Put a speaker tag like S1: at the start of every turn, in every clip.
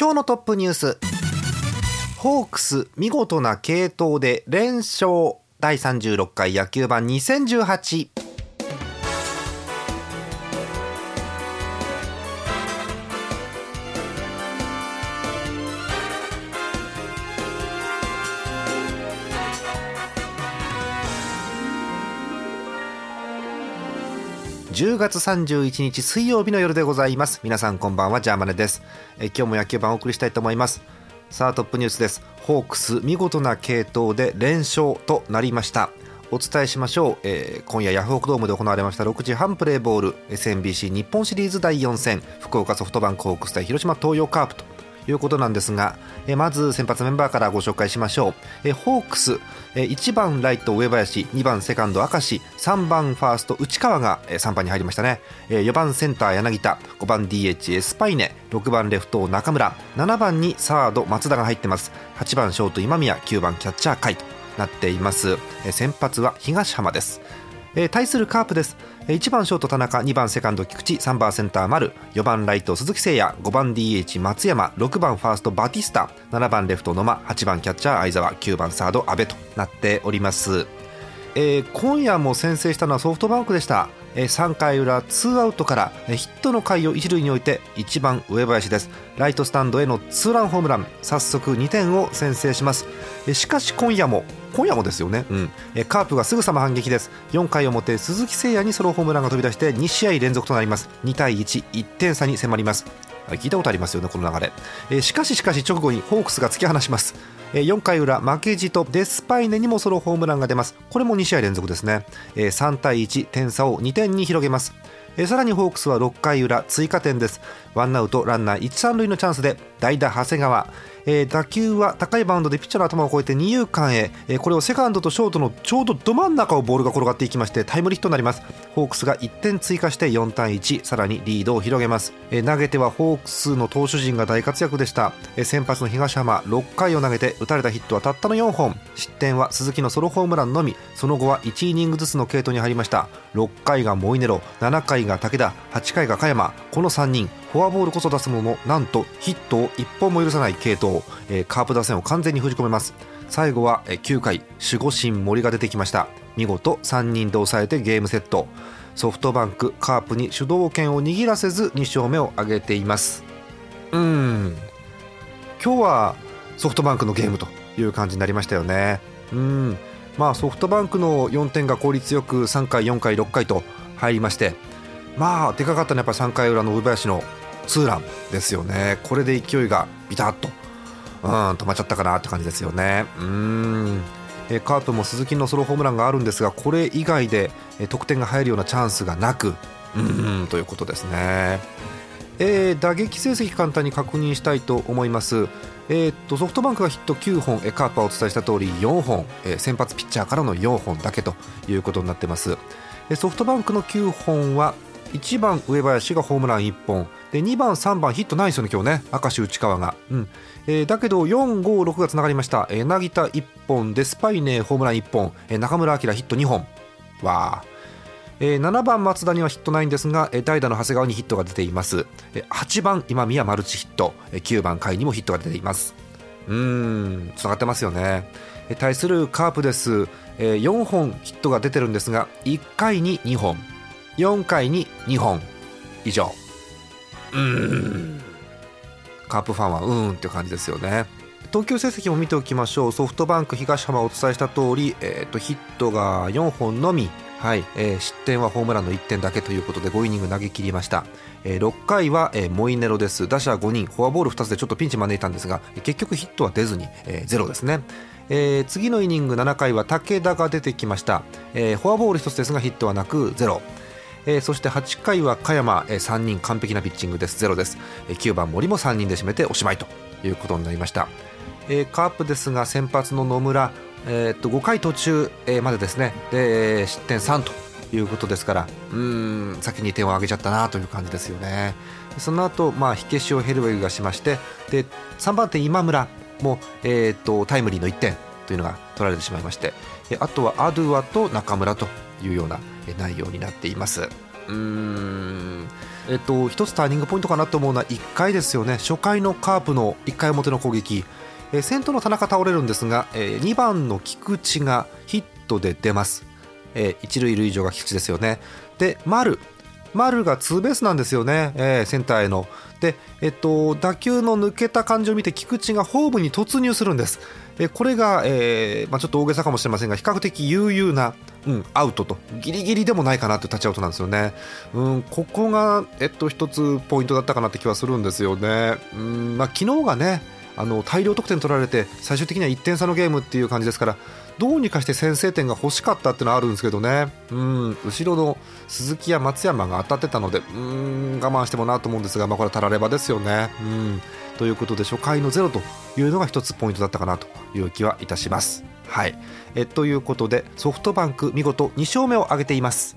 S1: 今日のトップニュース。ホークス見事な継投で連勝。第36回野球盤2018 10月31日水曜日の夜でございます。皆さんこんばんはジャーマネです。え今日も野球盤をお送りしたいと思います。さあトップニュースです。ホークス見事な継投で連勝となりました。お伝えしましょう、えー、今夜ヤフオクドームで行われました6時半プレーボール SMBC 日本シリーズ第4戦福岡ソフトバンクホークス対広島東洋カープと。いうことなんですが、えまず先発メンバーからご紹介しましょう、えホークス、え1番ライト上林2番セカンド明石3番ファースト内川が、え3番に入りましたね、え4番センター柳田5番 DH エスパイネ6番レフト中村7番にサード松田が入ってます。8番ショート今宮9番キャッチャー甲斐となっています、え先発は東浜です。えー、対するカープです、えー、1番ショート田中2番セカンド菊池3番センター丸4番ライト鈴木誠也5番 DH 松山6番ファーストバティスタ7番レフト野間8番キャッチャー相澤9番サード阿部となっております、えー、今夜も先制したのはソフトバンクでした。3回裏ツーアウトからヒットの回を一塁に置いて1番上林です。ライトスタンドへのツーランホームラン。早速2点を先制します。しかし今夜も今夜もですよね、うん、カープがすぐさま反撃です。4回表鈴木誠也にソロホームランが飛び出して2試合連続となります。2対11点差に迫ります。聞いたことありますよねこの流れ。えしかししかし直後にホークスが突き放します。え4回裏負けじとデスパイネにもソロホームランが出ます。これも2試合連続ですね。え3対1点差を2点に広げます。えさらにホークスは6回裏追加点です。ワンアウトランナー1、3塁のチャンスで代打長谷川。えー、打球は高いバウンドでピッチャーの頭を越えて二遊間へ、えー、これをセカンドとショートのちょうどど真ん中をボールが転がっていきましてタイムリーヒットになります。ホークスが1点追加して4対1さらにリードを広げます、えー、投げてはホークスの投手陣が大活躍でした、えー、先発の東浜6回を投げて打たれたヒットはたったの4本。失点は鈴木のソロホームランのみ。その後は1イニングずつの継投に入りました。6回がモイネロ7回が武田8回が加山。この3人。フォアボールこそ出すもののなんとヒットを1本も許さない継投、えー、カープ打線を完全に封じ込めます。最後は9回守護神森が出てきました。見事3人で抑えてゲームセット。ソフトバンクカープに主導権を握らせず2勝目を挙げています。うん。今日はソフトバンクのゲームという感じになりましたよね。うん。まあソフトバンクの4点が効率よく3回4回6回と入りましてまあでかかったのはやっぱ3回裏の上林のツーランですよね。これで勢いがビタッと、うん、止まっちゃったかなって感じですよね。うん。えカープも鈴木のソロホームランがあるんですがこれ以外で得点が入るようなチャンスがなくうんということですね、えー、打撃成績簡単に確認したいと思います。えー、っとソフトバンクがヒット9本、えカープはお伝えした通り4本、え先発ピッチャーからの4本だけということになっています。ソフトバンクの9本は1番上林がホームラン1本。で2番3番ヒットないですよね今日ね。明石内川が、うん。えー、だけど456がつながりました。柳田1本デスパイネホームラン1本、えー、中村晃ヒット2本。わえー、7番松田にはヒットないんですが、えー、代打の長谷川にヒットが出ています、えー、8番今宮マルチヒット、えー、9番甲斐にもヒットが出ています。うーん。つながってますよね、えー、対するカープです、えー、4本ヒットが出てるんですが1回に2本。4回に2本以上。うん。カープファンはうーんって感じですよね。投球成績も見ておきましょう。ソフトバンク東浜お伝えした通り、えーと、ヒットが4本のみ。はい。えー、失点はホームランの1点だけということで5イニング投げ切りました、えー、6回は、えー、モイネロです。打者5人。フォアボール2つでちょっとピンチ招いたんですが結局ヒットは出ずに、えー、ゼロですね。えー、次のイニング7回は武田が出てきました、えー、フォアボール1つですがヒットはなくゼロえー、そして8回は加山、えー、3人完璧なピッチングです。ゼロです、えー、9番森も3人で締めておしまいということになりました、えー、カープですが先発の野村、えー、っと5回途中までですね。で失点3ということですからうん先に点を挙げちゃったなという感じですよね。その後、まあ火消しをヘルウェグがしましてで3番手今村も、えー、っとタイムリーの1点というのが取られてしまいましてあとはアドゥアと中村というような内容になっています。うん。えっと一つターニングポイントかなと思うのは1回ですよね。初回のカープの1回表の攻撃。え先頭の田中倒れるんですが、え2番の菊池がヒットで出ます。えー、一塁塁上が菊池ですよね。で丸丸がツーベースなんですよね、えー、センターへの。で、えっと、打球の抜けた感じを見て菊池がホームに突入するんです。えこれが、えーまあ、ちょっと大げさかもしれませんが比較的悠々な、うん、アウトと。ギリギリでもないかなというタッチアウトなんですよね、うん、ここが、えっと、一つポイントだったかなって気はするんですよね、うんまあ、昨日がねあの大量得点取られて最終的には1点差のゲームっていう感じですからどうにかして先制点が欲しかったっていうのはあるんですけどねうん後ろの鈴木や松山が当たってたのでうん我慢してもなと思うんですが、まあ、これはたらればですよね。うんということで初回のゼロというのが一つポイントだったかなという気はいたします。はいえということでソフトバンク見事2勝目を挙げています。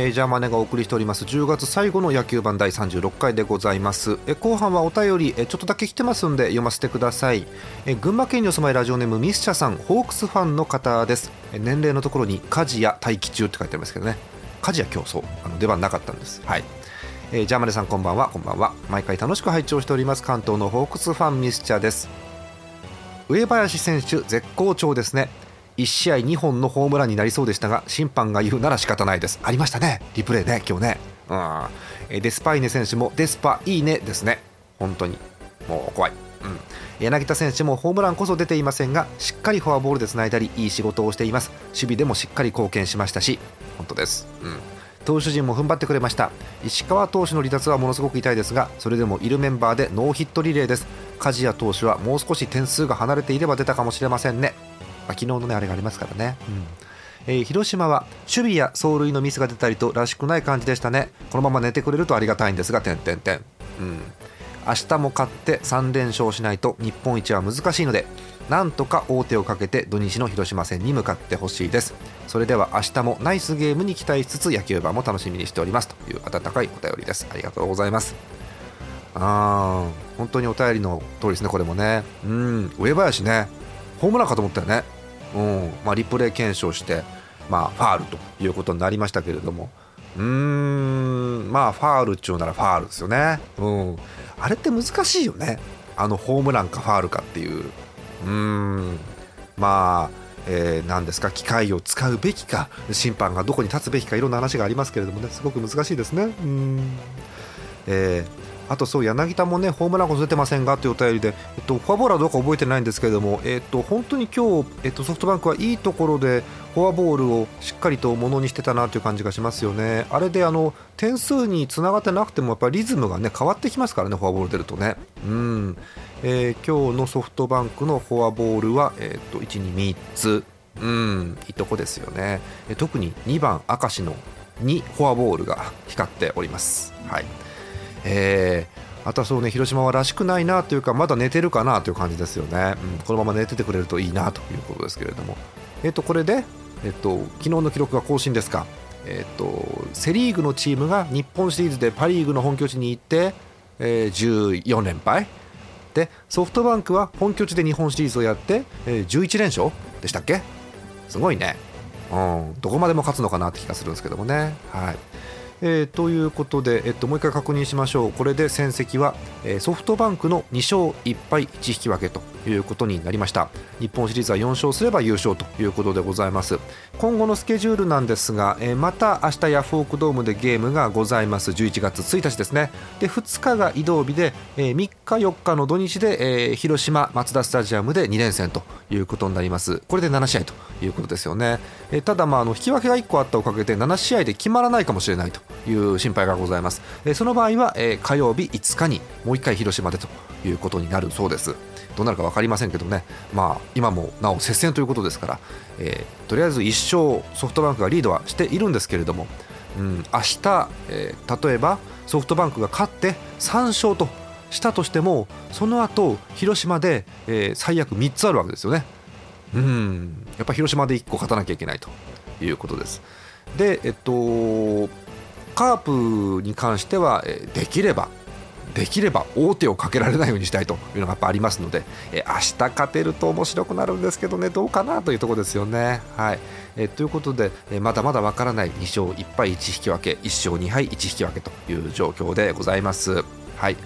S1: えー、ジャーマネがお送りしております。10月最後の野球版第36回でございます、えー、後半はお便り、えー、ちょっとだけ来てますんで読ませてください、えー、群馬県にお住まいラジオネームミスチャさんホークスファンの方です、えー、年齢のところに家事や待機中って書いてありますけどね。家事や競争あの出番なかったんです。はい。えー、ジャーマネさんこんばんは。こんばんは。毎回楽しく拝聴しております。関東のホークスファンミスチャです。上林選手絶好調ですね。1試合2本のホームランになりそうでしたが審判が言うなら仕方ないです。ありましたね。リプレイね今日ね。うん。デスパイネ選手もデスパいいねですね。本当に。もう怖い。うん。柳田選手もホームランこそ出ていませんがしっかりフォアボールでつないだりいい仕事をしています。守備でもしっかり貢献しましたし本当です。うん。投手陣も踏ん張ってくれました。石川投手の離脱はものすごく痛いですがそれでもいるメンバーでノーヒットリレーです。梶谷投手はもう少し点数が離れていれば出たかもしれませんね。あ、昨日のねあれがありますからね、うん。えー、広島は守備や走塁のミスが出たりとらしくない感じでしたね。このまま寝てくれるとありがたいんですが点点点うん。明日も勝って3連勝しないと日本一は難しいのでなんとか王手をかけて土日の広島戦に向かってほしいです。それでは明日もナイスゲームに期待しつつ野球盤も楽しみにしております。という温かいお便りです。ありがとうございます。あー本当にお便りの通りですねこれもね。うん。上林ね。ホームランかと思ったよね。うん。まあ、リプレイ検証して、まあ、ファールということになりましたけれども。うーん。まあファールっちゅうならファールですよね、うん、あれって難しいよね。あのホームランかファールかっていう。うん。まあえー、何ですか機械を使うべきか審判がどこに立つべきかいろんな話がありますけれどもね。すごく難しいですね。うん。えーあとそう柳田もねホームランこそ出てませんがというお便りで、えっと、フォアボールはどうか覚えてないんですけれども、えっと、本当に今日、えっと、ソフトバンクはいいところでフォアボールをしっかりとものにしてたなという感じがしますよね。あれであの点数につながってなくてもやっぱりリズムがね変わってきますからねフォアボール出るとね。うんえー、今日のソフトバンクのフォアボールは、えっと1、2、3つ。うん、いいとこですよね。え特に2番明石の2フォアボールが光っております。はい。えー、あとはそうね広島はらしくないなというかまだ寝てるかなという感じですよね、うん、このまま寝ててくれるといいなということですけれども、えー、とこれで、えー、と昨日の記録が更新ですか、えー、とセ・リーグのチームが日本シリーズでパ・リーグの本拠地に行って、えー、14連敗。でソフトバンクは本拠地で日本シリーズをやって、えー、11連勝でしたっけ？すごいね、うん、どこまでも勝つのかなって気がするんですけどもね。はい。えー、ということで、えっと、もう一回確認しましょう。これで戦績は、えー、ソフトバンクの2勝1敗1引き分けということになりました。日本シリーズは4勝すれば優勝ということでございます。今後のスケジュールなんですが、えー、また明日ヤフオクドームでゲームがございます。11月1日ですね。で2日が移動日で、え、3日4日の土日で、え、広島マツダスタジアムで2連戦ということになります。これで7試合ということですよね、え、ただまああの引き分けが1個あったおかげで7試合で決まらないかもしれないと。いう心配がございます、え、その場合は、え、火曜日5日にもう1回広島でということになるそうですどうなるか分かりませんけどね、まあ、今もなお接戦ということですから、えー、とりあえず1勝ソフトバンクがリードはしているんですけれども、うん、明日、えー、例えばソフトバンクが勝って3勝としたとしてもその後広島で、えー、最悪3つあるわけですよね。うんやっぱ広島で1個勝たなきゃいけないということです。で、えっと、カープに関しては、えできればできれば王手をかけられないようにしたいというのがやっぱありますので、え明日勝てると面白くなるんですけどねどうかなというところですよね。はい。えということで、えまだまだわからない2勝1敗1引き分け1勝2敗1引き分けという状況でございます。はい。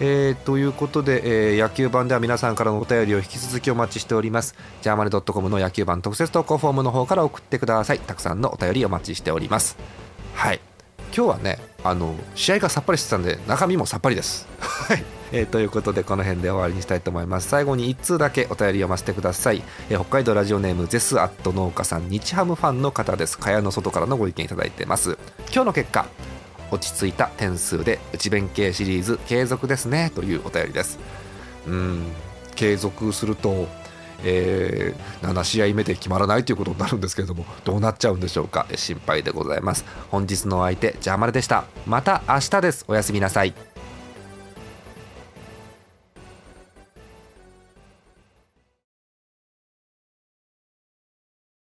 S1: えー、ということで、えー、野球版では皆さんからのお便りを引き続きお待ちしております。ジャーマネドットコムの野球版特設投稿フォームの方から送ってください。たくさんのお便りお待ちしております。はい。今日はねあの試合がさっぱりしてたんで中身もさっぱりです。はい、えー、ということでこの辺で終わりにしたいと思います。最後に1通だけお便り読ませてください、えー、北海道ラジオネームゼスアット農家さん日ハムファンの方です。蚊帳の外からのご意見いただいてます。今日の結果落ち着いた点数で内弁慶シリーズ継続ですねというお便りです。うん。継続するとえー、7試合目で決まらないということになるんですけれどもどうなっちゃうんでしょうか？心配でございます。本日のお相手ジャーマルでした。また明日です。おやすみなさい。